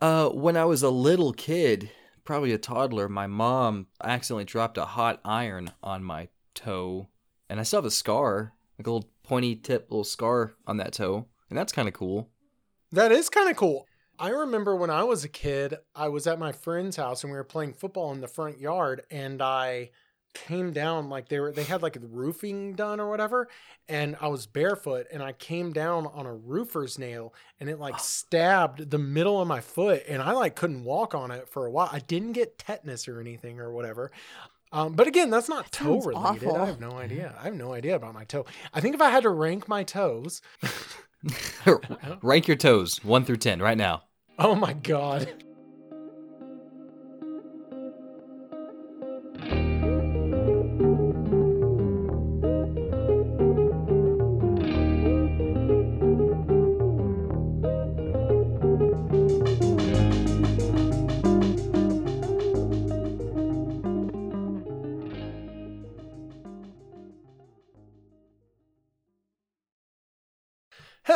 Uh, when I was a little kid, probably a toddler, my mom accidentally dropped a hot iron on my toe, and I still have a scar, like a little pointy tip, little scar on that toe, and that's kind of cool. That is kind of cool. I remember when I was a kid, I was at my friend's house and we were playing football in the front yard, and I came down like they were they had like the roofing done or whatever and I was barefoot and I came down on a roofer's nail and it like stabbed the middle of my foot and I like couldn't walk on it for a while. I didn't get tetanus or anything or whatever. Um, but again, that's not That toe related. awful. I have no idea. I have no idea about my toe. I think if I had to rank my toes, Rank your toes, one through ten, right now. oh my god.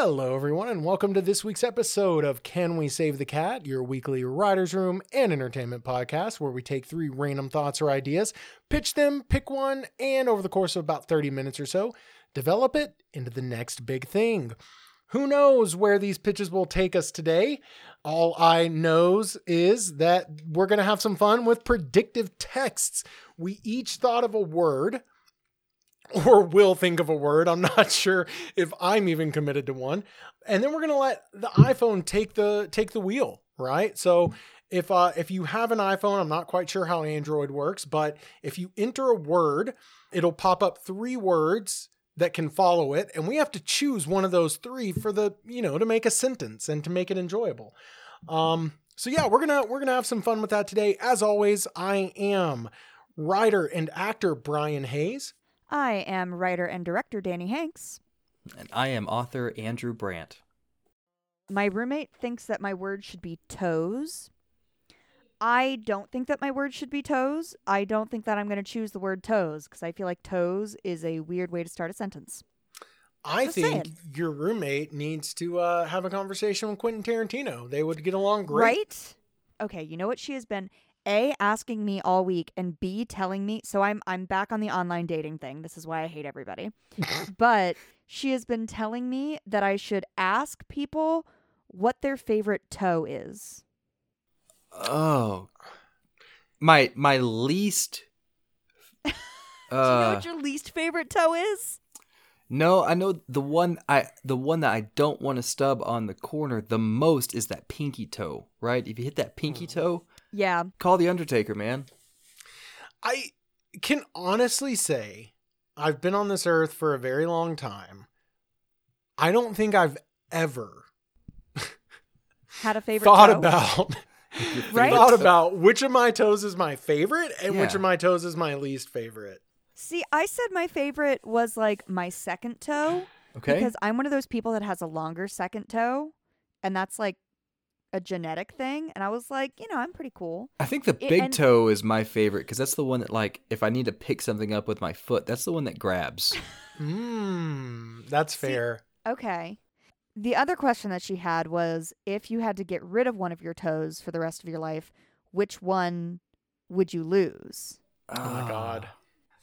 Hello, everyone, and welcome to this week's episode of Can We Save the Cat, your weekly writer's room and entertainment podcast where we take three random thoughts or ideas, pitch them, pick one, and over the course of about 30 minutes or so, develop it into the next big thing. Who knows where these pitches will take us today? All I knows is that we're going to have some fun with predictive texts. We each thought of a word or will think of a word. I'm not sure if I'm even committed to one. And then we're gonna let the iPhone take the take the wheel, right? So if uh, if you have an iPhone, I'm not quite sure how Android works, but if you enter a word, it'll pop up three words that can follow it, and we have to choose one of those three for the you know to make a sentence and to make it enjoyable. Um, so yeah, we're gonna we're gonna have some fun with that today. As always, I am writer and actor Brian Hayes. I am writer and director Danny Hanks. And I am author Andrew Brandt. My roommate thinks that my word should be toes. I don't think that my word should be toes. I don't think that I'm going to choose the word toes because I feel like toes is a weird way to start a sentence. I Just think saying. your roommate needs to uh, have a conversation with Quentin Tarantino. They would get along great. Right? Okay, you know what she has been A asking me all week and B telling me so I'm I'm back on the online dating thing. This is why I hate everybody. but she has been telling me that I should ask people what their favorite toe is. Oh, my my least. Do you know Uh, what your least favorite toe is? no, I know the one I the one that I don't want to stub on the corner the most is that pinky toe. Right? If you hit that pinky toe, Yeah. call the Undertaker, man. I can honestly say I've been on this earth for a very long time. I don't think I've ever Had a favorite thought toe. about Right? thought about which of my toes is my favorite and which of my toes is my least favorite. See, I said my favorite was like my second toe Okay. because I'm one of those people that has a longer second toe and that's like a genetic thing and I was like, you know, I'm pretty cool. I think the It- big and- toe is my favorite because that's the one that, like, if I need to pick something up with my foot, that's the one that grabs. Mmm, that's See- fair. Okay. The other question that she had was if you had to get rid of one of your toes for the rest of your life, which one would you lose? Oh my god. Ah.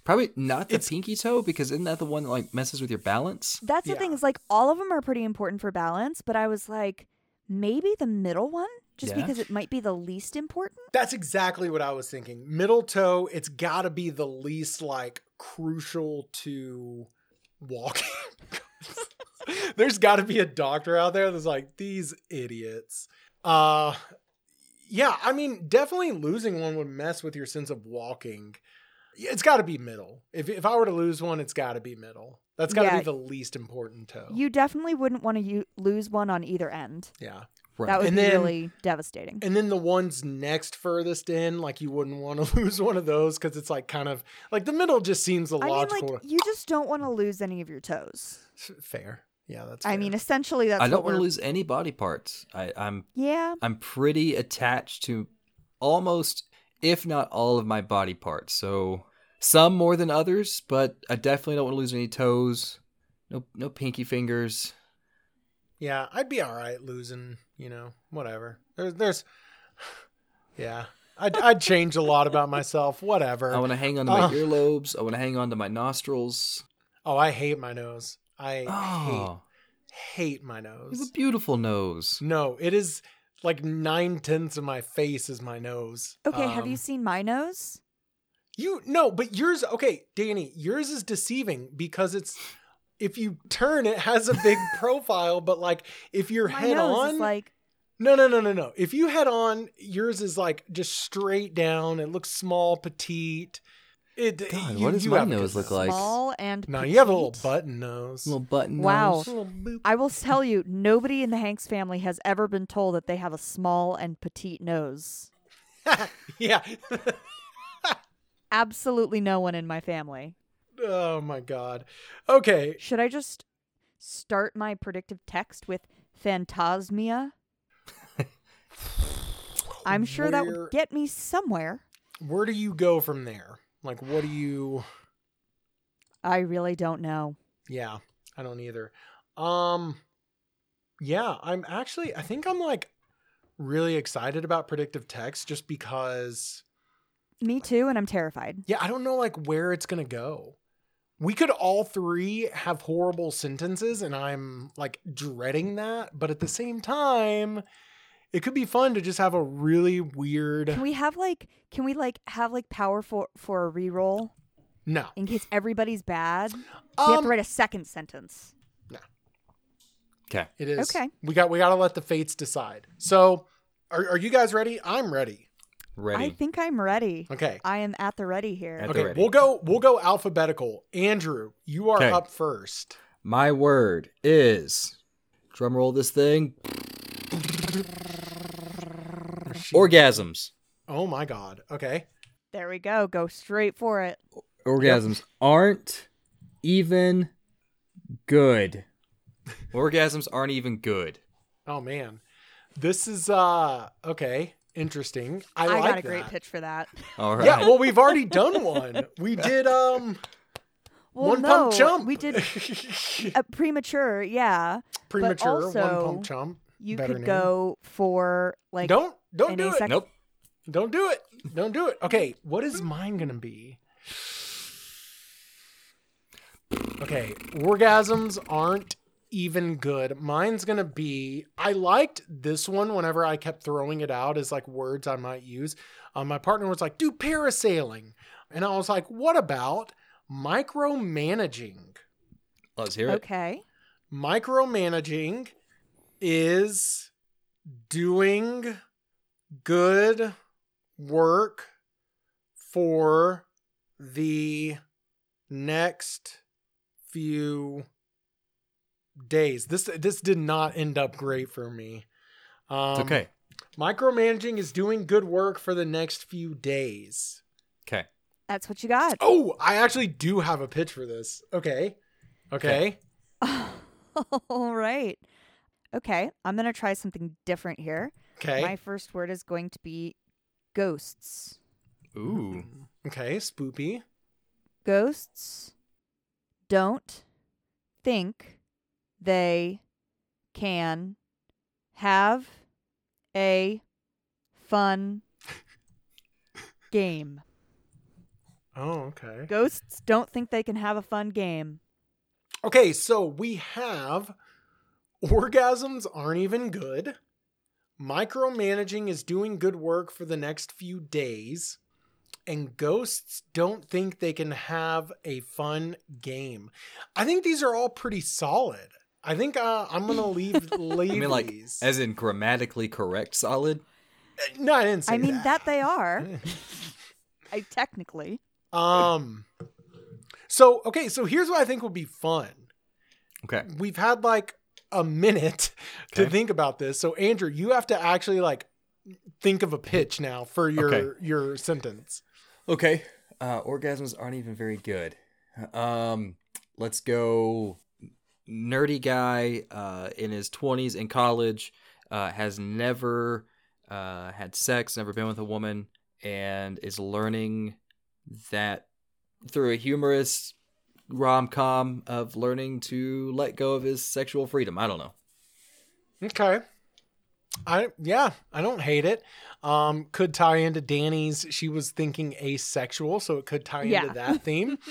Probably not the It's- pinky toe because isn't that the one that like messes with your balance? That's the thing is like all of them are pretty important for balance, but I was like maybe the middle one just Yeah. because it might be the least important. That's exactly what I was thinking. Middle toe, it's got to be the least like crucial to walking. There's got to be a doctor out there that's like these idiots. Uh yeah, I mean, definitely losing one would mess with your sense of walking. It's got to be middle. If if I were to lose one, it's got to be middle. That's got to Yeah. be the least important toe. You definitely wouldn't want to u- lose one on either end. yeah. Right. That would And be then- really devastating. And then the ones next furthest in, like you wouldn't want to lose one of those because it's like kind of like the middle just seems the I mean, like you just don't want to lose any of your toes. fair. Yeah, that's. I mean, essentially, that's I don't want to lose any body parts. I, I'm Yeah, I'm pretty attached to almost, if not all, of my body parts. So some more than others, but I definitely don't want to lose any toes. No, no pinky fingers. Yeah, I'd be all right losing. You know, whatever. There's, there's, yeah. I'd, I'd change a lot about myself. Whatever. I want to hang on to my Uh. earlobes. I want to hang on to my nostrils. Oh, I hate my nose. I Oh, hate hate my you have nose. a beautiful nose. No, it is like nine tenths of my face is my nose. Okay, have you Um, seen my nose? You no, but yours. Okay, Danny, yours is deceiving because it's if you turn, it has a big profile, but like if you're My head nose on, is like no, no, no, no, no. If you head on, yours is like just straight down. It looks small, petite. It. God, you- what does you my have nose look like? small and No, you have a little button nose. Little button Wow. nose. Little boop. I will tell you, nobody in the Hanks family has ever been told that they have a small and petite nose. yeah. Absolutely no one in my family. oh my god. Okay. Should I just start my predictive text with phantasmia? I'm sure that would get me somewhere. Where do you go from there? Like, what do you? I really don't know. Yeah, I don't either. Um, yeah, I'm actually. I think I'm like really excited about predictive text just because. Me too, and I'm terrified. Yeah, I don't know like where it's gonna go. We could all three have horrible sentences, and I'm like dreading that. But at the same time, it could be fun to just have a really weird. Can we have like can we like have like power for for a reroll No, in case everybody's bad? we have um, to write a second sentence. No. Okay. it is Okay. We got we got to let the fates decide. So, are are you guys ready? I'm ready. Ready. I think I'm ready. Okay. I am at the ready here. At Okay, ready. we'll go we'll go alphabetical. Andrew, you are Okay. up first. My word is drum roll this thing. Orgasms. Oh my god. Okay. There we go. Go straight for it. Orgasms aren't even good. Orgasms aren't even good. Oh man. This is uh okay, interesting. I, I, like got a great pitch for that. All right. Yeah, well we've already done one. We did um Well, one no, pump chump. we did a premature. Yeah, premature also, one pump chump. you could name. go for like don't don't an do it. asexual. Nope. Don't do it. Don't do it. Okay, what is mine gonna be? Okay, orgasms aren't even good. Mine's gonna be. I liked this one whenever I kept throwing it out as like words I might use. Um, my partner was like, "Do parasailing," and I was like, "What about micromanaging?" Let's hear it. Okay. Micromanaging is doing good work for the next few days. This this did not end up great for me. Um, It's okay. Micromanaging is doing good work for the next few days. Okay. That's what you got. Oh, I actually do have a pitch for this. Okay. Okay. All right. Okay. I'm going to try something different here. Okay. My first word is going to be ghosts. Ooh. Okay, spoopy. Ghosts don't think they can have a fun game. Oh, okay. Ghosts don't think they can have a fun game. Okay, so we have orgasms aren't even good. Micromanaging is doing good work for the next few days. And ghosts don't think they can have a fun game. I think these are all pretty solid. I think uh, I'm gonna leave leave I mean, like, these. as in grammatically correct, solid. no, I didn't say I mean that. that they are. I technically. Um. So okay, so here's what I think would be fun. Okay. We've had like a minute to think about this. So Andrew, you have to actually like think of a pitch now for your Okay. your sentence. Okay. Uh, orgasms aren't even very good. Um, let's go. Nerdy guy uh, in his 20s in college uh, has never uh, had sex, never been with a woman, and is learning that through a humorous rom com of learning to let go of his sexual freedom. I don't know. Okay. I yeah, I don't hate it. Um, could tie into Danny's. She was thinking asexual, so it could tie Yeah. into that theme.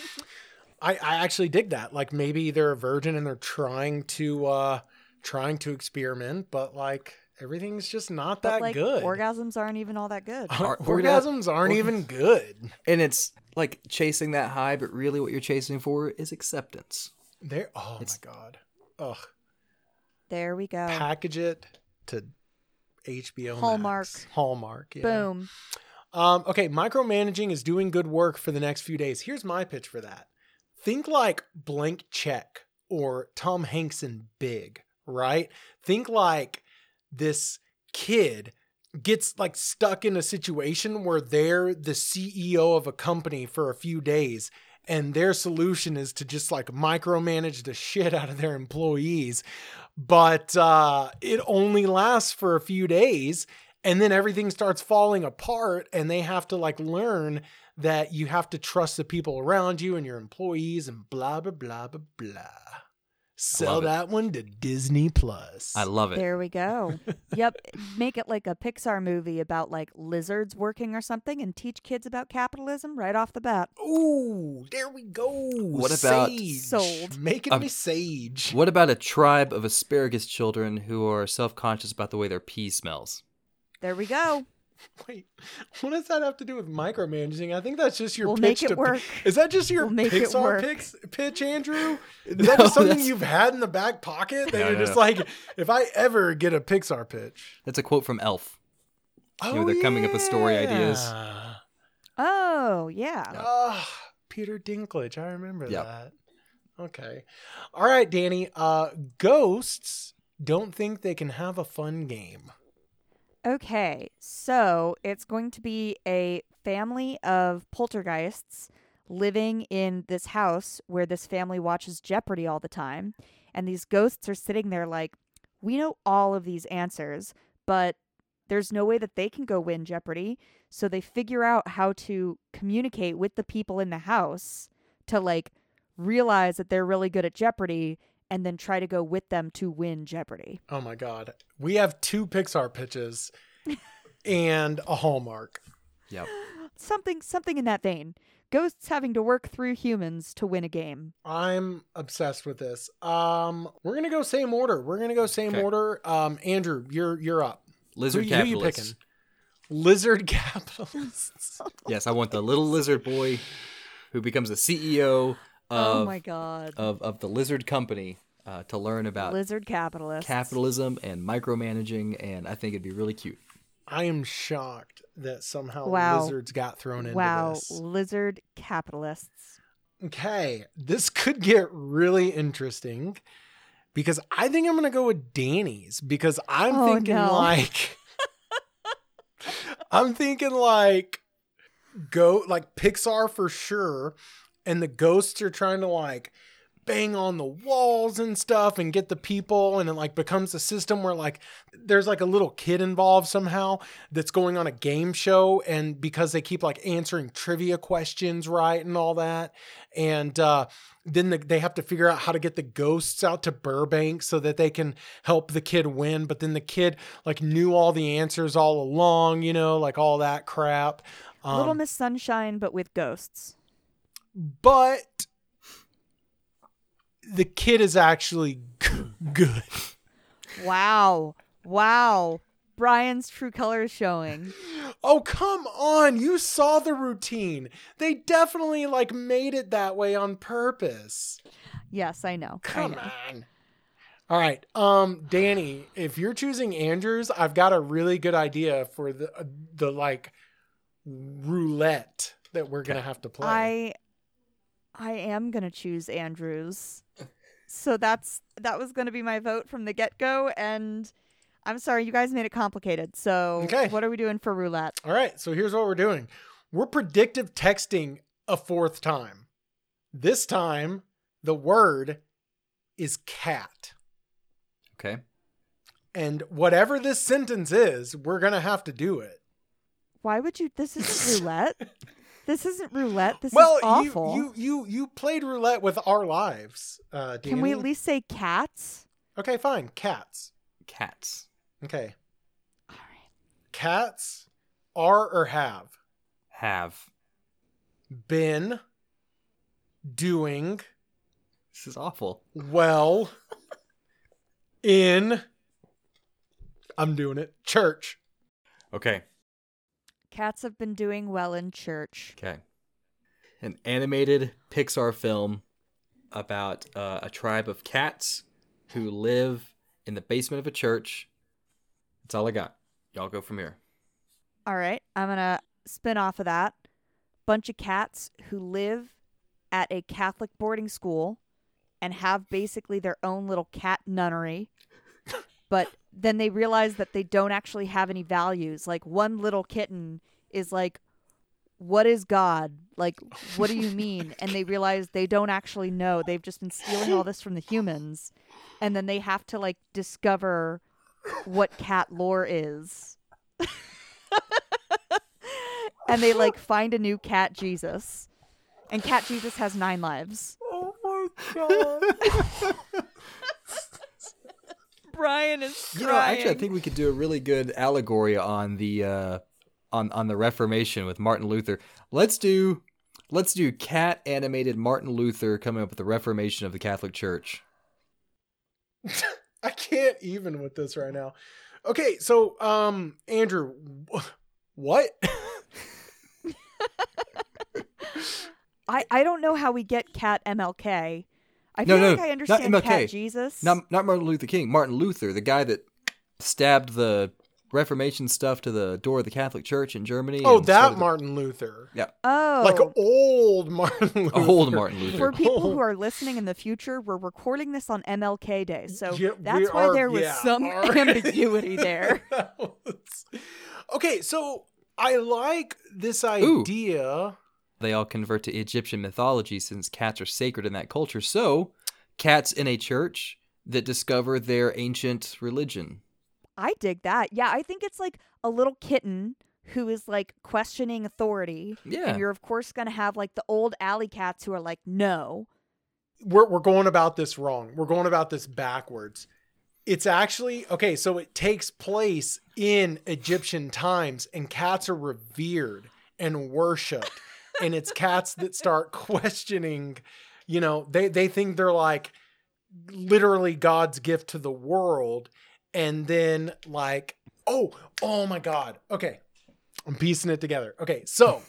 I, I actually dig that. Like maybe they're a virgin and they're trying to uh trying to experiment, but like everything's just not But that like good. orgasms aren't even all that good. Or- orga- Orgasms aren't orga- even good. And it's like chasing that high, but really what you're chasing for is acceptance. They're oh It's- my god. Ugh. There we go. Package it to HBO Hallmark. Max. Hallmark. Yeah. Boom. Um, okay, micromanaging is doing good work for the next few days. Here's my pitch for that. Think like blank check or Tom Hanks in Big, right? Think like this kid gets like stuck in a situation where they're the CEO of a company for a few days and their solution is to just like micromanage the shit out of their employees but uh it only lasts for a few days and then everything starts falling apart and they have to like learn that you have to trust the people around you and your employees and blah blah blah blah blah sell love it. that one to disney plus I love it. There we go. yep. Make it like a Pixar movie about like lizards working or something and teach kids about capitalism right off the bat. Ooh, there we go. What about- sage? Sold. Making Um, me sage. What about a tribe of asparagus children who are self conscious about the way their pee smells? There we go. Wait, what does that have to do with micromanaging? I think that's just your We'll pitch make it to work. Is that just your We'll make Pixar work. pix- pitch, Andrew? Is No, that just something that's- you've had in the back pocket that No, you're no, just no. like, if I ever get a Pixar pitch? That's a quote from Elf. Oh, know, they're coming up with story ideas. Oh, yeah. Oh, Peter Dinklage. I remember Yep. that. Okay. All right, Danny. Uh, ghosts don't think they can have a fun game. Okay, so it's going to be a family of poltergeists living in this house where this family watches Jeopardy all the time. And these ghosts are sitting there like, we know all of these answers, but there's no way that they can go win Jeopardy. So they figure out how to communicate with the people in the house to like realize that they're really good at Jeopardy and then try to go with them to win Jeopardy. Oh my God. We have two Pixar pitches and a Hallmark. Yep. something something in that vein. Ghosts having to work through humans to win a game. I'm obsessed with this. Um, we're gonna go same order. We're gonna go same Okay. order. Um, Andrew, you're you're up. Lizard who, who you capitalists. picking? Lizard capitalists. Yes, I want the little lizard boy who becomes the CEO of oh my god. of, of the lizard company uh, to learn about Lizard capitalists. capitalism and micromanaging, and I think it'd be really cute. I am shocked that somehow Wow. lizards got thrown into Wow, this. lizard capitalists. Okay, this could get really interesting because I think I'm gonna go with Danny's because I'm Oh, thinking no. like I'm thinking like go like Pixar for sure, and the ghosts are trying to like bang on the walls and stuff and get the people and it like becomes a system where like there's like a little kid involved somehow that's going on a game show and because they keep like answering trivia questions right and all that and uh then the, they have to figure out how to get the ghosts out to Burbank so that they can help the kid win but then the kid like knew all the answers all along you know like all that crap um, Little Miss Sunshine, but with ghosts. but the kid is actually good Wow. Wow. Brian's true colors showing. Oh, come on. You saw the routine. They definitely like made it that way on purpose. Yes, I know. I Come know. on. All right. Um Danny, if you're choosing Andrews, I've got a really good idea for the uh, the like roulette that we're going to have to play. I I am gonna choose Andrews. So that's that was gonna be my vote from the get go, and I'm sorry, you guys made it complicated. So Okay. what are we doing for roulette? All right, so here's what we're doing. We're predictive texting a fourth time. This time the word is cat. Okay. And whatever this sentence is, we're going to have to do it. Why would you this isn't roulette? This isn't roulette. This well, is awful. you you you you played roulette with our lives. Uh, Can we at least say cats? Okay, fine. Cats. cats. Okay. All right. Cats are or have Have. been doing This is awful. well in I'm doing it. Church. Okay. Cats have been doing well in church. Okay. An animated Pixar film about uh, a tribe of cats who live in the basement of a church. That's all I got. Y'all go from here. All right. I'm going to spin off of that. Bunch of cats who live at a Catholic boarding school and have basically their own little cat nunnery. but then they realize that they don't actually have any values. Like one little kitten is like, What is God? Like, what do you mean? And they realize they don't actually know. They've just been stealing all this from the humans. And then they have to like discover what cat lore is. and they like find a new cat Jesus. And cat Jesus has nine lives. Oh my god. Brian is You know, actually, I think we could do a really good allegory on the uh, on on the Reformation with Martin Luther. Let's do let's do cat animated Martin Luther coming up with the Reformation of the Catholic Church. I can't even with this right now. Okay, so um Andrew wh- what? I, I don't know how we get cat MLK. I No, feel no, like I not understand MLK. cat Jesus. Not not Martin Luther King, Martin Luther, the guy that stabbed the Reformation stuff to the door of the Catholic Church in Germany. oh, that started the- Martin Luther. Yeah. Oh. Like old Martin Luther. old Martin Luther. for people who are listening in the future, we're recording this on MLK Day, so Yeah, that's why are- there was yeah, some our- ambiguity there. Was- okay, so I like this Ooh. Idea. they all convert to Egyptian mythology since cats are sacred in that culture. So, cats in a church that discover their ancient religion. I dig that. Yeah, I think it's like a little kitten who is like questioning authority. Yeah. And you're of course gonna have like the old alley cats who are like, no. We're we're going about this wrong. We're going about this backwards. It's actually okay, so it takes place in Egyptian times and cats are revered and worshipped. And it's cats that start questioning, you know, they they think they're like literally God's gift to the world and then like oh, oh my god. Okay. I'm piecing it together. Okay, so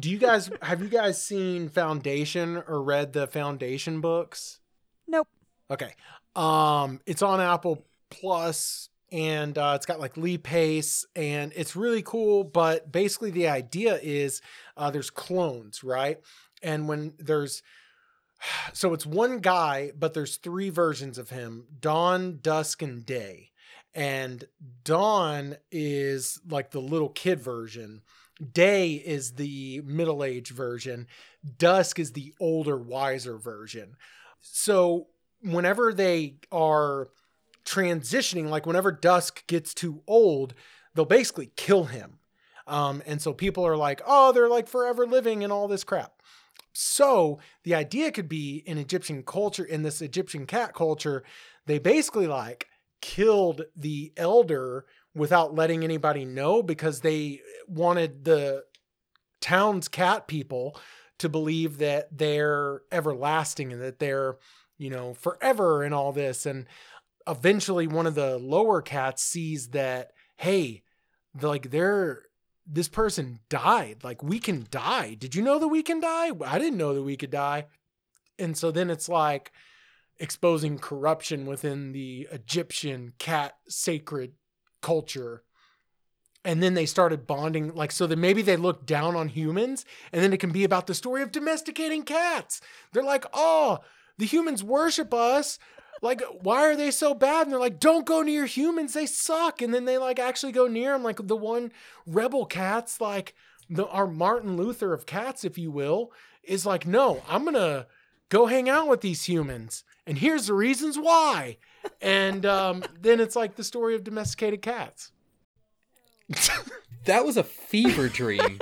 do you guys have you guys seen Foundation or read the Foundation books? Nope. Okay. Um it's on Apple Plus and uh, it's got like Lee Pace and it's really cool but basically the idea is uh, there's clones, right? And when there's so it's one guy but there's three versions of him, Dawn, Dusk and Day. And Dawn is like the little kid version. Day is the middle age version. Dusk is the older, wiser version. So whenever they are transitioning, like whenever Dusk gets too old, they'll basically kill him. Um, and so people are like, oh, they're like forever living and all this crap. So the idea could be in Egyptian culture, in this Egyptian cat culture, they basically like killed the elder without letting anybody know because they wanted the town's cat people to believe that they're everlasting and that they're, you know, forever and all this. And eventually one of the lower cats sees that, hey, like they're this person died. Like we can die. Did you know that we can die? I didn't know that we could die. And so then it's like exposing corruption within the Egyptian cat sacred culture. And then they started bonding, like, so that maybe they look down on humans, and then it can be about the story of domesticating cats. They're like, oh, the humans worship us. Like, why are they so bad? And they're like, don't go near humans. They suck. And then they like actually go near them. Like the one rebel cats, like the our Martin Luther of cats, if you will, is like, no, I'm gonna go hang out with these humans. And here's the reasons why. And um, then it's like the story of domesticated cats. That was a fever dream.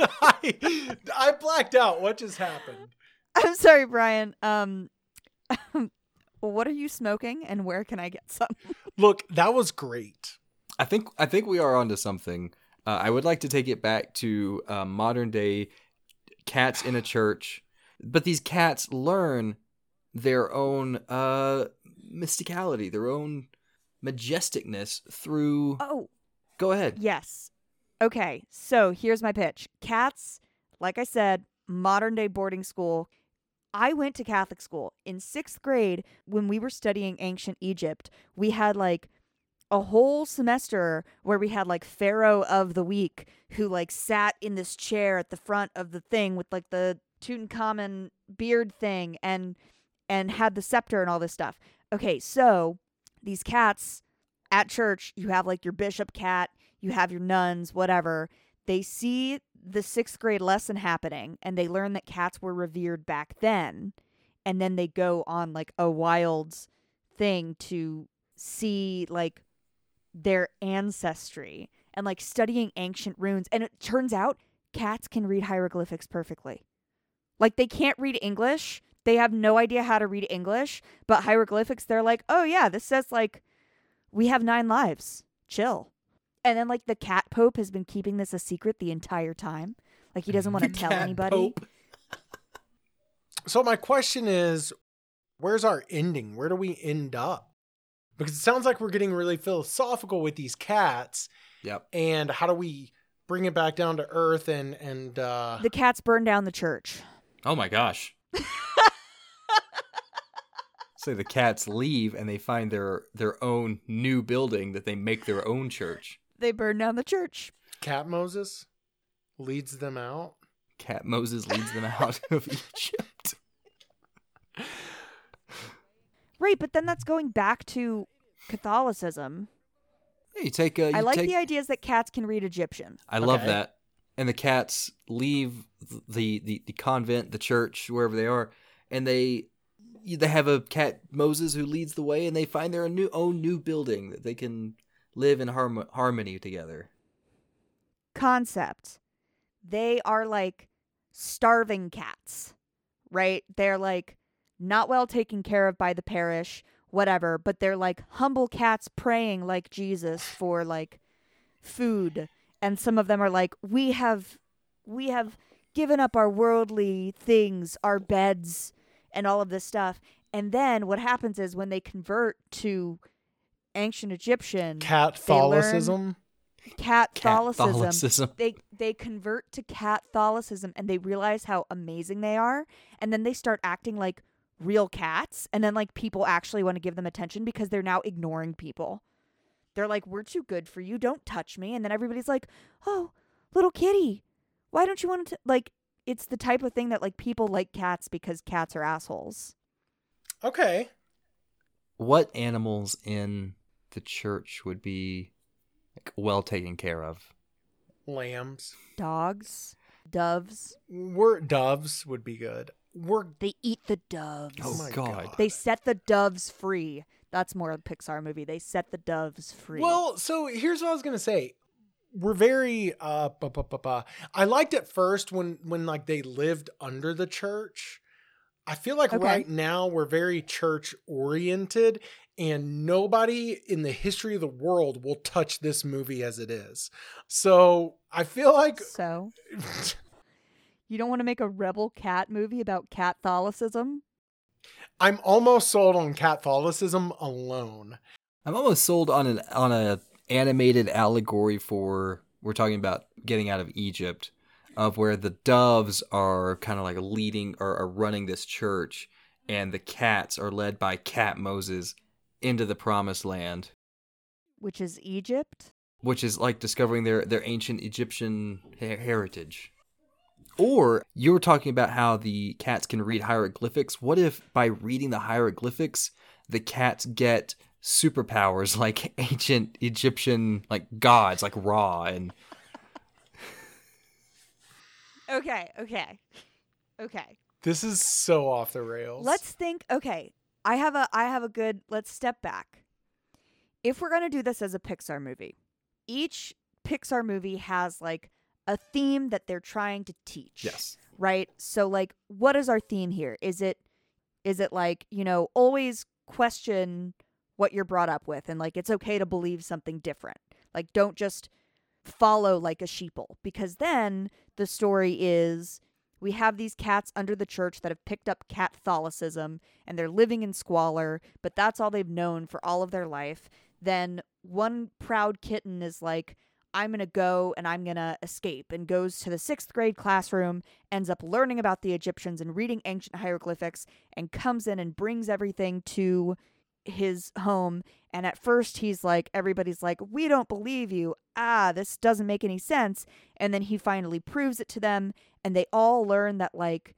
I, I blacked out. What just happened? I'm sorry, Brian. Um Well, what are you smoking and where can I get some? Look, that was great. I think I think we are onto something. Uh, I would like to take it back to uh, modern day cats in a church, but these cats learn their own uh, mysticality, their own majesticness through. Oh, Go ahead. yes. Okay, so here's my pitch. Cats, like I said, modern day boarding school. I went to Catholic school. In sixth grade, when we were studying ancient Egypt, we had like a whole semester where we had like Pharaoh of the Week who like sat in this chair at the front of the thing with like the Tutankhamun beard thing and and had the scepter and all this stuff. Okay, so these cats at church, you have like your bishop cat, you have your nuns, whatever. They see the sixth grade lesson happening and they learn that cats were revered back then. And then they go on like a wild thing to see like their ancestry and like studying ancient runes. And it turns out cats can read hieroglyphics perfectly. Like they can't read English. They have no idea how to read English, but hieroglyphics, they're like, oh yeah, this says like we have nine lives. Chill. And then like the cat pope has been keeping this a secret the entire time. Like he doesn't want to tell Cat anybody. So my question is, where's our ending? Where do we end up? Because it sounds like we're getting really philosophical with these cats, Yep. and how do we bring it back down to earth and and uh The cats burn down the church. Oh my gosh. so the cats leave and they find their their own new building that they make their own church. They burn down the church. Cat Moses leads them out? Cat Moses leads them out of Egypt. Right, but then that's going back to Catholicism. Yeah, you take uh, a. You I like take, the ideas that cats can read Egyptian. I love Okay. that. And the cats leave the, the the convent, the church, wherever they are, and they they have a cat Moses who leads the way, and they find their new own new building that they can live in harm- harmony together. Concept. They are like starving cats, right? They're like not well taken care of by the parish, whatever, but they're like humble cats praying like Jesus for like food. And some of them are like, we have, we have given up our worldly things, our beds, and all of this stuff. And then what happens is when they convert to ancient Egyptian, Catholicism? Catholicism, Catholicism. they they convert to Catholicism and they realize how amazing they are, and then they start acting like real cats, and then like people actually want to give them attention because they're now ignoring people. They're like, "We're too good for you. Don't touch me." And then everybody's like, "Oh, little kitty, why don't you want to?" Like, it's the type of thing that like people like cats because cats are assholes. Okay. What animals in the church would be like well taken care of? Lambs. Dogs, doves, We're doves would be good. We're they eat the doves. Oh, my God. They set the doves free. That's more of a Pixar movie. They set the doves free. Well, so here's what I was gonna say. We're very uh. I liked it first when when like they lived under the church. I feel like Okay. right now we're very church oriented and nobody in the history of the world will touch this movie as it is. So I feel like so you don't want to make a rebel cat movie about Catholicism? I'm almost sold on Catholicism alone. I'm almost sold on an on a animated allegory for we're talking about getting out of Egypt, of where the doves are kind of like leading or are running this church, and the cats are led by Cat Moses into the promised land, Which is Egypt? which is like discovering their their ancient Egyptian her- heritage. Or you were talking about how the cats can read hieroglyphics. What if by reading the hieroglyphics, the cats get superpowers like ancient Egyptian like gods like Ra and Okay, okay. Okay. This is so off the rails. Let's think okay. I have a I have a good let's step back. If we're going to do this as a Pixar movie, each Pixar movie has like a theme that they're trying to teach. yes. right? So like what is our theme here? Is it is it like, you know, always question what you're brought up with and like it's okay to believe something different. Like don't just follow like a sheeple because then the story is we have these cats under the church that have picked up Catholicism and they're living in squalor, but that's all they've known for all of their life. Then one proud kitten is like, I'm going to go and I'm going to escape, and goes to the sixth grade classroom, ends up learning about the Egyptians and reading ancient hieroglyphics, and comes in and brings everything to his home. And at first, he's like, everybody's like, we don't believe you. Ah, this doesn't make any sense. And then he finally proves it to them, and they all learn that, like,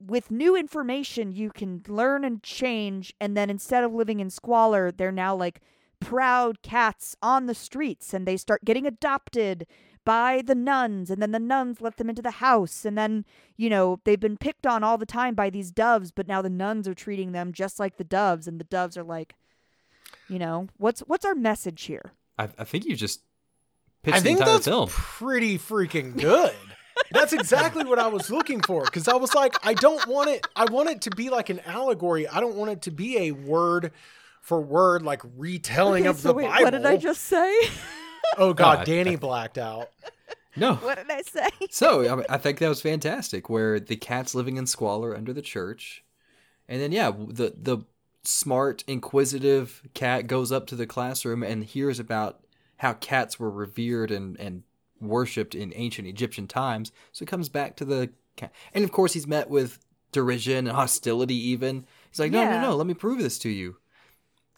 with new information, you can learn and change. And then instead of living in squalor, they're now like proud cats on the streets and they start getting adopted by the nuns and then the nuns let them into the house and then you know they've been picked on all the time by these doves but now the nuns are treating them just like the doves and the doves are like you know what's what's our message here I, I think you just pitched I the think entire that's film. pretty freaking good. That's exactly what I was looking for because I was like, I don't want it. I want it to be like an allegory. I don't want it to be a word for word like retelling Okay, of so the wait, Bible. what did i just say Oh No, God, Danny I- blacked out. No. what did i say So I, I think that was fantastic, where the cat's living in squalor under the church, and then yeah, the the smart, inquisitive cat goes up to the classroom and hears about how cats were revered and and worshipped in ancient Egyptian times. So he comes back to the cat, and of course he's met with derision and hostility. Even he's like, no, Yeah. no, no, let me prove this to you.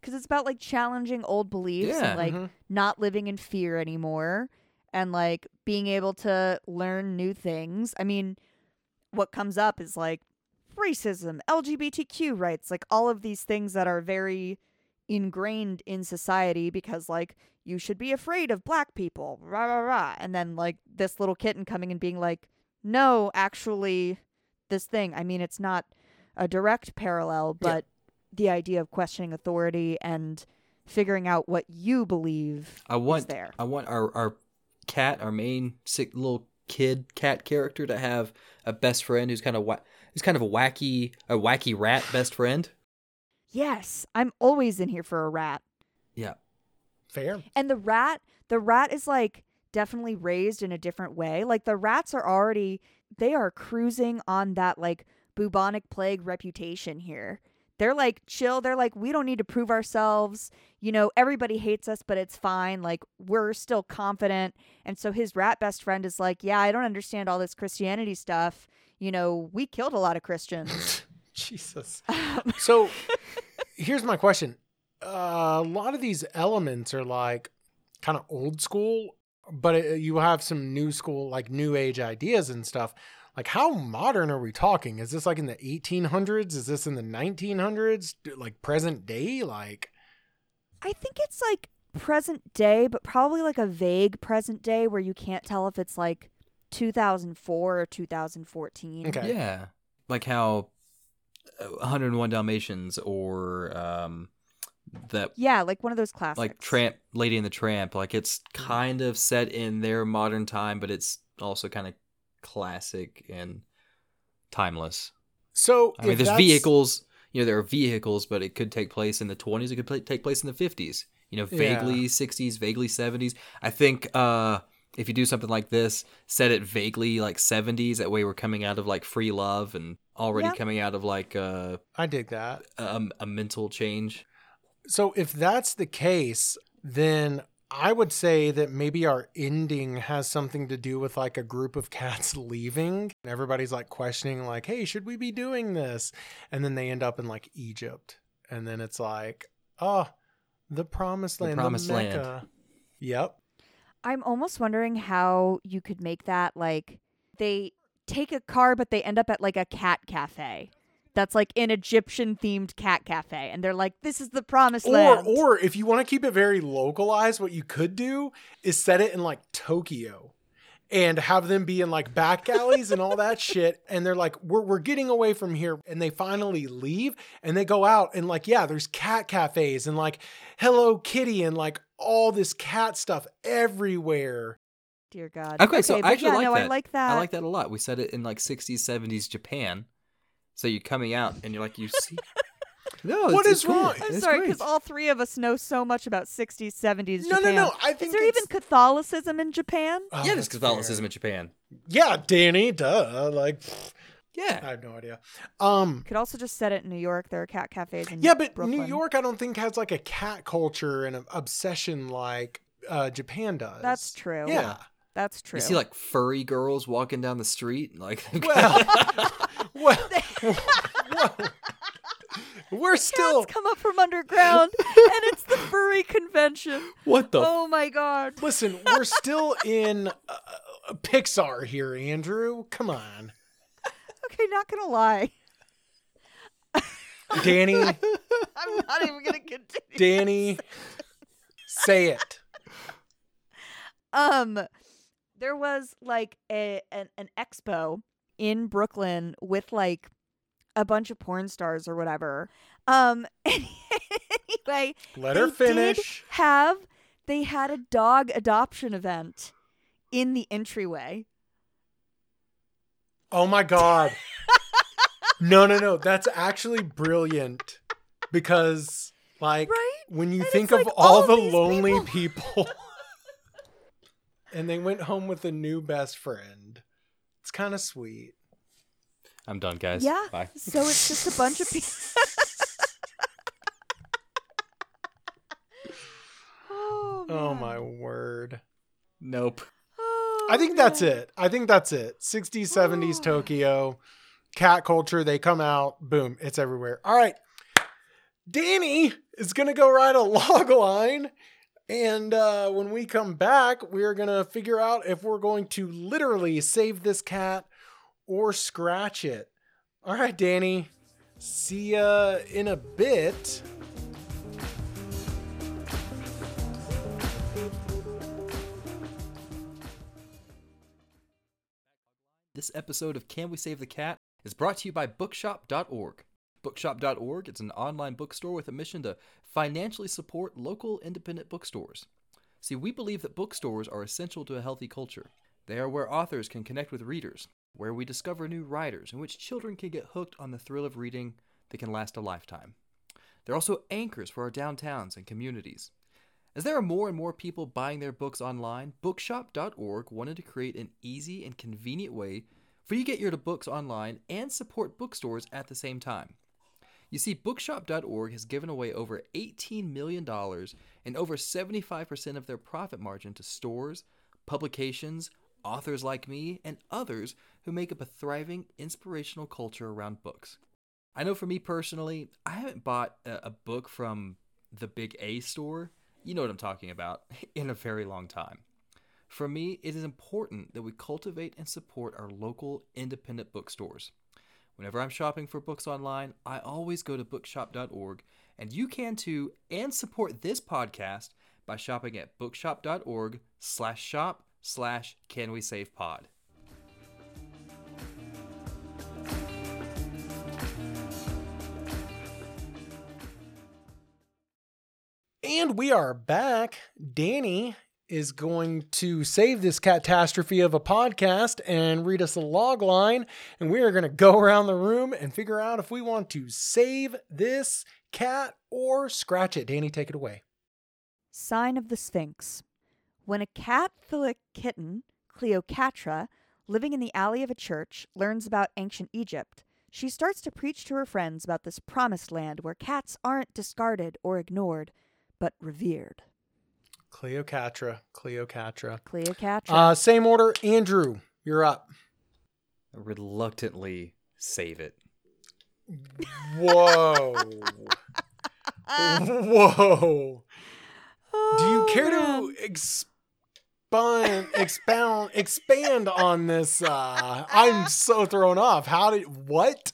Because it's about like challenging old beliefs Yeah. and like Mhm. not living in fear anymore and like being able to learn new things. I mean, what comes up is like racism, LGBTQ rights, like all of these things that are very ingrained in society because like you should be afraid of black people, rah rah rah. And then like this little kitten coming and being like, no, actually, this thing. I mean, it's not a direct parallel, Yeah. but the idea of questioning authority and figuring out what you believe I want there. I want our our cat, our main sick little kid cat character, to have a best friend who's kind of wa- who's kind of a wacky a wacky rat best friend. Yes, I'm always in here for a rat. Yeah, Fair. And the rat, the rat is like definitely raised in a different way. Like the rats are already they are cruising on that like bubonic plague reputation here. They're like chill. They're like we don't need to prove ourselves. You know, everybody hates us, but it's fine. Like we're still confident. And so his rat best friend is like, "Yeah, I don't understand all this Christianity stuff. You know, we killed a lot of Christians." Jesus. So here's my question. Uh, a lot of these elements are like kind of old school, but it, you have some new school, like new age ideas and stuff. Like, how modern are we talking? Is this like in the 1800s? Is this in the 1900s? Like present day? Like, I think it's like present day, but probably like a vague present day where you can't tell if it's like 2004 or 2014. Okay. yeah, like how uh, 101 Dalmatians or um that Yeah, like one of those classics. like Tramp Lady and the Tramp. Like it's kind of set in their modern time, but it's also kind of classic and timeless. so I mean, there's that's- vehicles. You know, there are vehicles, but it could take place in the 20s. It could take place in the 50s. You know, Yeah. vaguely 60s, vaguely 70s. I think uh, if you do something like this, set it vaguely like 70s. That way, we're coming out of like free love and already Yeah. coming out of like uh, I dig that. a, a mental change. So if that's the case, then I would say that maybe our ending has something to do with like a group of cats leaving. Everybody's like questioning, like, hey, should we be doing this? And then they end up in like Egypt. And then it's like, oh, the promised land. The land. promised land. Mecca. Yep. I'm almost wondering how you could make that like they take a car, but they end up at like a cat cafe. That's like an Egyptian themed cat cafe, and they're like, "This is the promised Or, land." or if you want to keep it very localized, what you could do is set it in like Tokyo and have them be in like back alleys and all that shit. And they're like, we're, we're getting away from here. And they finally leave and they go out and like, yeah, there's cat cafes and like Hello Kitty and like all this cat stuff everywhere. Dear God. Okay, so I actually yeah, like no, that. I like that. I like that a lot. We said it in like 60s, 70s Japan. So you're coming out and you're like, you see, No, What it's, is it's cool. wrong? I'm It's sorry, because all three of us know so much about 60s, 70s No, no, Japan. no. I think Is think there even Catholicism in Japan? Oh, yeah, there's Catholicism fair. in Japan. Yeah, Danny, duh. Like, yeah, I have no idea. Um, Could also just set it in New York. There are cat cafes in yeah, but Brooklyn. New York, I don't think has like a cat culture and an obsession like uh, Japan does. That's true. Yeah. That's true. You see like furry girls walking down the street, like Well, well, whoa. we're still. Cats come up from underground, and it's the furry convention. what the? Oh my god! Listen, we're still in uh, uh, Pixar here, Andrew. Come on, Okay, not gonna lie, Danny. I'm not even gonna continue. Danny, say it. um there was like a an, an expo in Brooklyn with like a bunch of porn stars or whatever. Um anyway, Let her finish. have they had a dog adoption event in the entryway. Oh my god. No, no, no. That's actually brilliant because, like, Right? when you And think of like all the lonely people, and they went home with a new best friend, it's kind of sweet. I'm done, guys. Yeah. Bye. So it's just a bunch of people. oh, Oh my word. Nope. Oh, I think that's it. I think that's it. 60s, 70s Tokyo, cat culture, they come out, boom, it's everywhere. All right. Danny is going to go ride a log line. And uh, when we come back, we're going to figure out if we're going to literally save this cat or scratch it. All right, Danny. See ya in a bit. This episode of Can We Save the Cat is brought to you by Bookshop.org. Bookshop.org is an online bookstore with a mission to financially support local independent bookstores. See, we believe that bookstores are essential to a healthy culture. They are where authors can connect with readers, where we discover new writers, in which children can get hooked on the thrill of reading that can last a lifetime. They're also anchors for our downtowns and communities. As there are more and more people buying their books online, Bookshop.org wanted to create an easy and convenient way for you to get your books online and support bookstores at the same time. You see, Bookshop.org has given away over $18 million and over 75% of their profit margin to stores, publications, authors like me, and others who make up a thriving, inspirational culture around books. I know for me personally, I haven't bought a, book from the big A store, you know what I'm talking about, in a very long time. For me, it is important that we cultivate and support our local independent bookstores. Whenever I'm shopping for books online, I always go to bookshop.org, and you can too, and support this podcast by shopping at bookshop.org slash shop slash can we save pod. And we are back. Danny is going to save this catastrophe of a podcast and read us a log line. And we are going to go around the room and figure out if we want to save this cat or scratch it. Danny, take it away. Sign of the Sphinx. When a Catholic kitten, Cleocatra, living in the alley of a church, learns about ancient Egypt, she starts to preach to her friends about this promised land where cats aren't discarded or ignored, but revered. Cleopatra. Cleocatra. Cleocatra. Uh, same order. Andrew, you're up. Reluctantly save it. Whoa. Whoa. Do you Oh, care man. to expand, expound, expand on this? Uh, I'm so thrown off. How did what?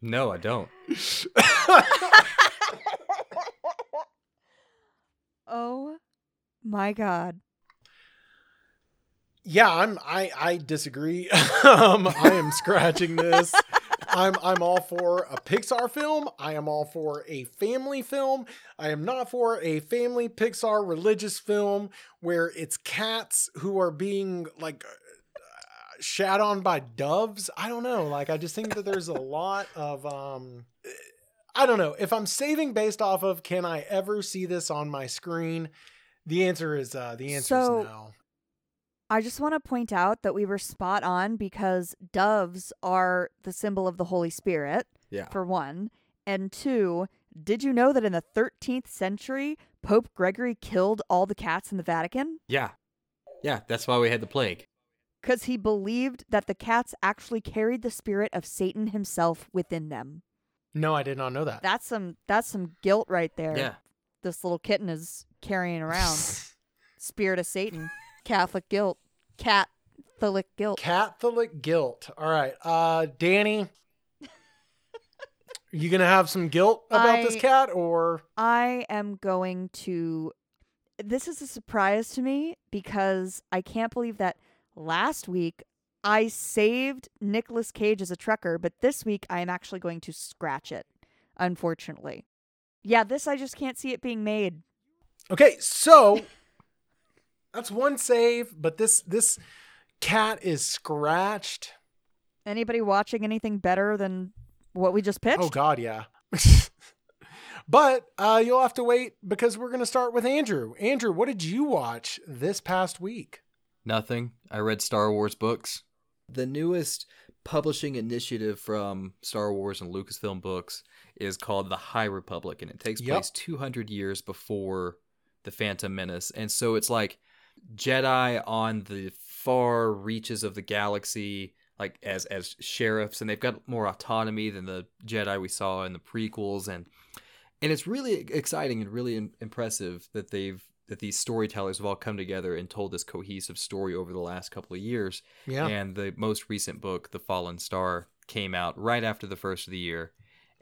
No, I don't. Oh my god. yeah, I'm. I I disagree. um, I am scratching this. I'm I'm all for a Pixar film. I am all for a family film. I am not for a family Pixar religious film where it's cats who are being like uh, shat on by doves. I don't know. Like I just think that there's a lot of um I don't know. If I'm saving based off of can I ever see this on my screen? The answer is uh the answer So- is no. I just want to point out that we were spot on because doves are the symbol of the Holy Spirit, Yeah. for one. And two, did you know that in the 13th century, Pope Gregory killed all the cats in the Vatican? Yeah. Yeah, that's why we had the plague. Because he believed that the cats actually carried the spirit of Satan himself within them. No, I did not know that. That's some that's some guilt right there. Yeah. This little kitten is carrying around. spirit of Satan. Catholic guilt. Catholic guilt. Catholic guilt. All right. Uh Danny. Are you gonna have some guilt about this cat or I am going to. This is a surprise to me because I can't believe that last week I saved Nicolas Cage as a trucker, but this week I am actually going to scratch it, unfortunately. Yeah, this I just can't see it being made. Okay, so that's one save, but this this cat is scratched. Anybody watching anything better than what we just pitched? Oh god, yeah. but uh you'll have to wait because we're going to start with Andrew. Andrew, what did you watch this past week? Nothing. I read Star Wars books. The newest publishing initiative from Star Wars and Lucasfilm Books is called The High Republic, and it takes Yep. place 200 years before The Phantom Menace. And so it's like Jedi on the far reaches of the galaxy, like as as sheriffs, and they've got more autonomy than the Jedi we saw in the prequels, and and it's really exciting and really im- impressive that they've that these storytellers have all come together and told this cohesive story over the last couple of years. Yeah. And the most recent book, The Fallen Star, came out right after the first of the year,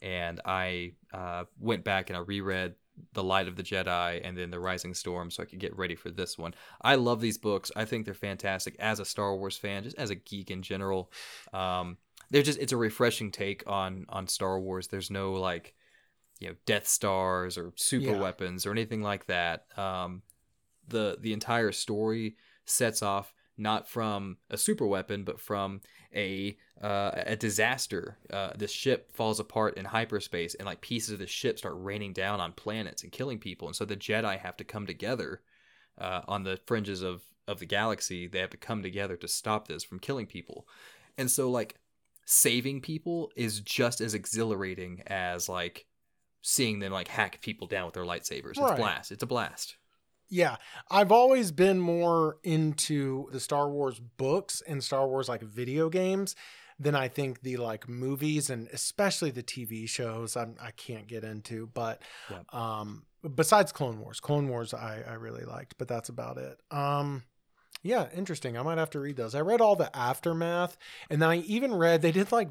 and I uh, went back and I reread The Light of the Jedi and then The Rising Storm so I could get ready for this one. I love these books. I think they're fantastic as a Star Wars fan, just as a geek in general. Um, they're just it's a refreshing take on on Star Wars. There's no like you know Death Stars or super Yeah. weapons or anything like that. Um, the the entire story sets off not from a super weapon, but from a uh, a disaster. Uh, the ship falls apart in hyperspace, and like pieces of the ship start raining down on planets and killing people. And so the Jedi have to come together uh, on the fringes of of the galaxy. They have to come together to stop this from killing people. And so like saving people is just as exhilarating as like seeing them like hack people down with their lightsabers. It's Right. blast. It's a blast. Yeah, I've always been more into the Star Wars books and Star Wars like video games than I think the like movies and especially the TV shows. I'm, I can't get into, but Yep. um, besides Clone Wars, Clone Wars I I really liked, but that's about it. Um, yeah, interesting. I might have to read those. I read all the aftermath, and then I even read they did like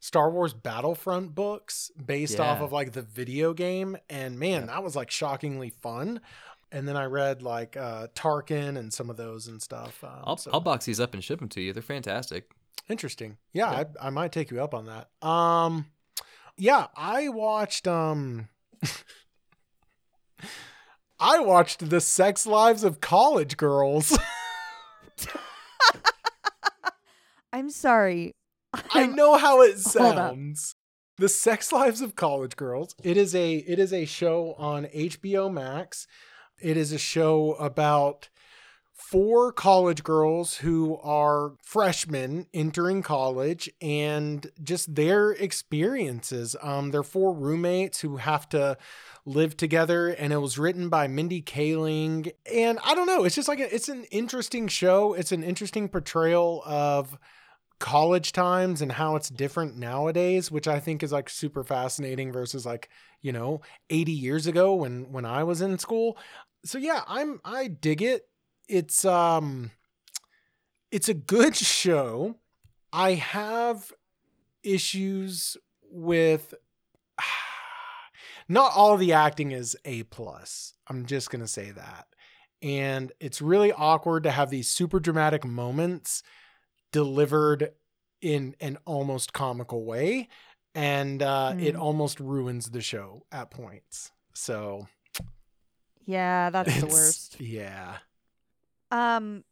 Star Wars Battlefront books based off of like the video game, and man, Yeah. that was like shockingly fun. And then I read like uh, Tarkin and some of those and stuff. Um, I'll, so- I'll box these up and ship them to you. They're fantastic. Interesting. Yeah, Yeah. I, I might take you up on that. Um, yeah, I watched. Um, I watched the Sex Lives of College Girls. I'm sorry. I know how it sounds. The Sex Lives of College Girls. It is a it is a show on HBO Max. It is a show about four college girls who are freshmen entering college and just their experiences. Um, they're four roommates who have to live together, and it was written by Mindy Kaling. And I don't know, it's just like a, it's an interesting show. It's an interesting portrayal of college times and how it's different nowadays which i think is like super fascinating versus like you know 80 years ago when when i was in school so yeah i'm i dig it. It's um it's a good show. I have issues with not all the acting is a plus. I'm just gonna say that. And it's really awkward to have these super dramatic moments delivered in an almost comical way. And uh, it Mm. almost ruins the show at points. So Yeah, that's the worst. yeah Um,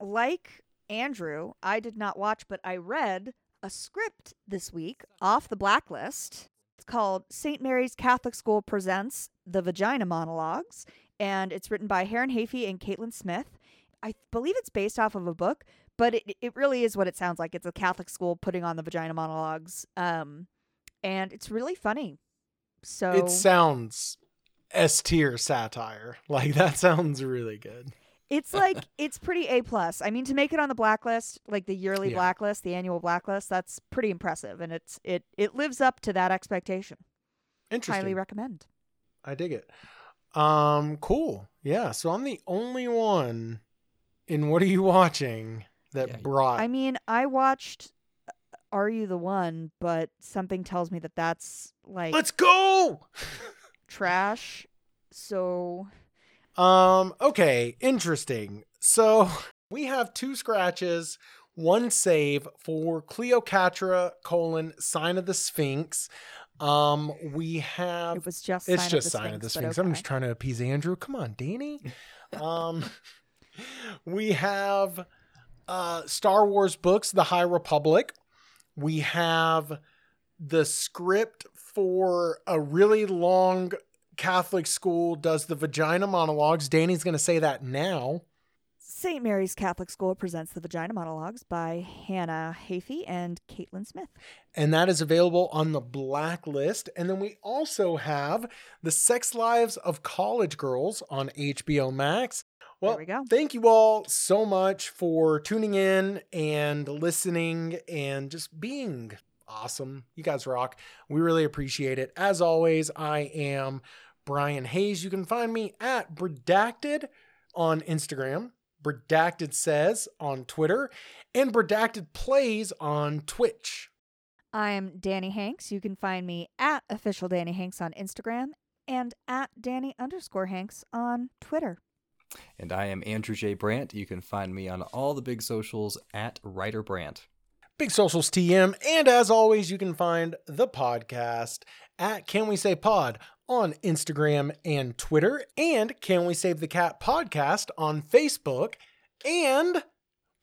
like Andrew, I did not watch, but I read a script this week off the blacklist. It's called St. Mary's Catholic School Presents The Vagina Monologues, and it's written by Heron Hafey and Caitlin Smith. I believe it's based off of a book, but it, it really is what it sounds like. It's a Catholic school putting on the vagina monologues. Um, and it's really funny. So It sounds S tier satire. Like that sounds really good. It's like it's pretty A plus. I mean, to make it on the blacklist, like the yearly Yeah. blacklist, the annual blacklist, that's pretty impressive, and it's it it lives up to that expectation. Interesting. Highly recommend. I dig it. Um, cool. Yeah. So I'm the only one in what are you watching that Yeah. brought I mean, I watched uh, Are You the One, but something tells me that that's like Let's go. trash. So Um, okay, interesting. So we have two scratches, one save for Cleocatra colon sign of the Sphinx. Um, we have it was just it's Sign just of the sign of the Sphinx, Sphinx. but I'm just trying to appease Andrew. Come on, Danny. um, we have uh Star Wars books, The High Republic. We have the script for a really long Catholic school does the vagina monologues. Danny's going to say that now. St. Mary's Catholic School presents the Vagina Monologues by Hannah Hafey and Caitlin Smith. and that is available on the blacklist. And then we also have The Sex Lives of College Girls on HBO Max. Well, we go. thank you all so much for tuning in and listening and just being awesome. You guys rock. We really appreciate it. As always, I am Brian Hayes. You can find me at Redacted on Instagram, Redacted Says on Twitter, and Redacted Plays on Twitch. I'm Danny Hanks. You can find me at official Danny Hanks on Instagram and at Danny underscore Hanks on Twitter. And I am Andrew J. Brandt. You can find me on all the big socials at Writer Brandt. Big Socials TM. And as always, you can find the podcast at Can We Save Pod on Instagram and Twitter, and Can We Save the Cat podcast on Facebook, and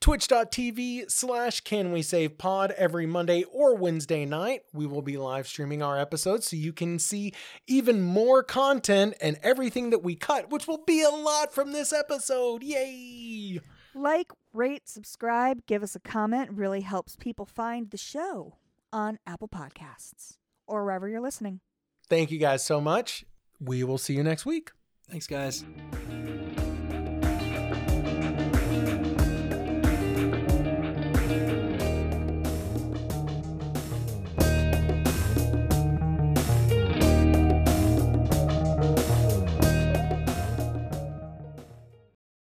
twitch.tv slash Can We Save Pod every Monday or Wednesday night. We will be live streaming our episodes so you can see even more content and everything that we cut, which will be a lot from this episode. Yay! Like, rate, subscribe, give us a comment. It really helps people find the show on Apple Podcasts or wherever you're listening. Thank you guys so much. We will see you next week. Thanks, guys.